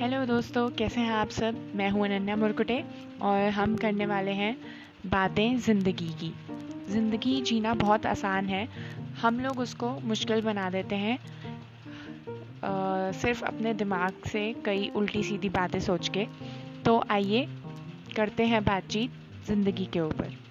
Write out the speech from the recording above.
Hello दोस्तों कैसे हैं आप सब? मैं हूँ अनन्या मुरकुटे और हम करने वाले हैं बातें ज़िंदगी की। ज़िंदगी जीना बहुत आसान है। हम लोग उसको मुश्किल बना देते हैं। आ, सिर्फ़ अपने दिमाग से कई उल्टी सीधी बातें सोच के। तो आइए करते हैं बातचीत ज़िंदगी के ऊपर।